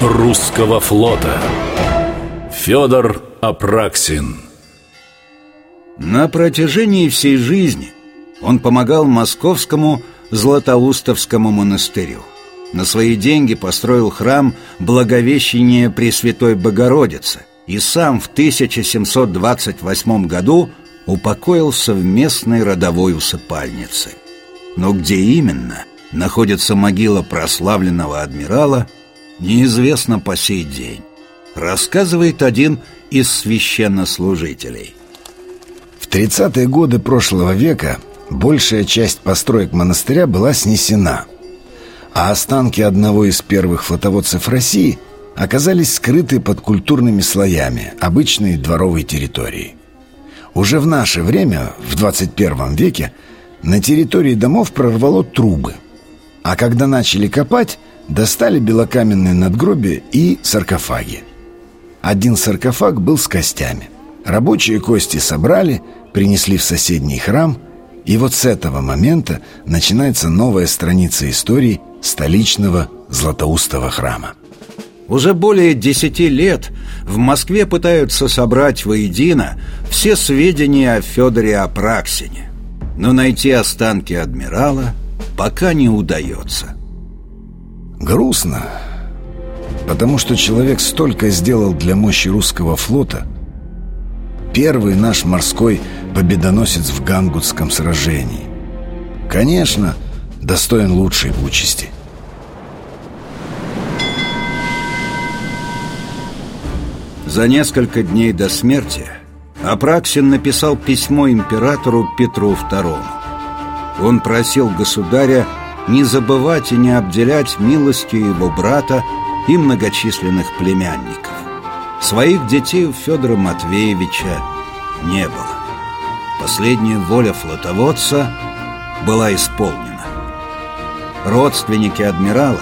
русского флота. Федор Апраксин. На протяжении всей жизни он помогал московскому Златоустовскому монастырю. На свои деньги построил храм Благовещения Пресвятой Богородицы И сам в 1728 году упокоился в местной родовой усыпальнице. Но где именно – находится могила прославленного адмирала, неизвестно по сей день. Рассказывает один из священнослужителей. В 30-е годы прошлого века большая часть построек монастыря была снесена, а останки одного из первых флотоводцев России оказались скрыты под культурными слоями обычной дворовой территории. Уже в наше время, в 21 веке, на территории домов прорвало трубы – а когда начали копать, достали белокаменные надгробия и саркофаги. Один саркофаг был с костями. Рабочие кости собрали, принесли в соседний храм, и вот с этого момента начинается новая страница истории столичного Златоустого храма. Уже более десяти лет в Москве пытаются собрать воедино все сведения о Федоре Апраксине. Но найти останки адмирала – пока не удается. Грустно, потому что человек столько сделал для мощи русского флота. Первый наш морской победоносец в Гангутском сражении. Конечно, достоин лучшей участи. За несколько дней до смерти Апраксин написал письмо императору Петру II. Он просил государя не забывать и не обделять милостью его брата и многочисленных племянников. Своих детей у Федора Матвеевича не было. Последняя воля флотоводца была исполнена. Родственники адмирала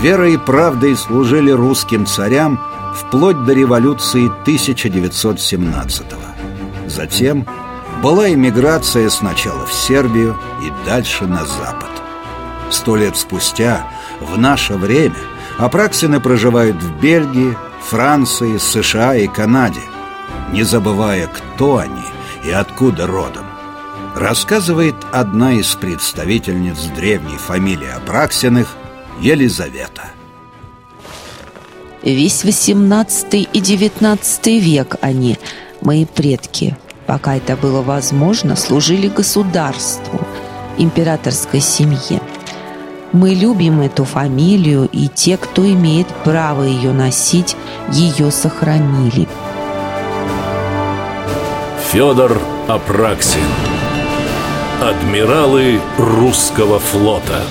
верой и правдой служили русским царям вплоть до революции 1917 -го. Затем была эмиграция сначала в Сербию и дальше на запад. Сто лет спустя, в наше время, Апраксины проживают в Бельгии, Франции, США и Канаде, не забывая, кто они и откуда родом. Рассказывает одна из представительниц древней фамилии Апраксиных Елизавета. Весь XVIII и XIX век они, мои предки – пока это было возможно, служили государству, императорской семье. Мы любим эту фамилию, и те, кто имеет право ее носить, ее сохранили. Федор Апраксин Адмиралы русского флота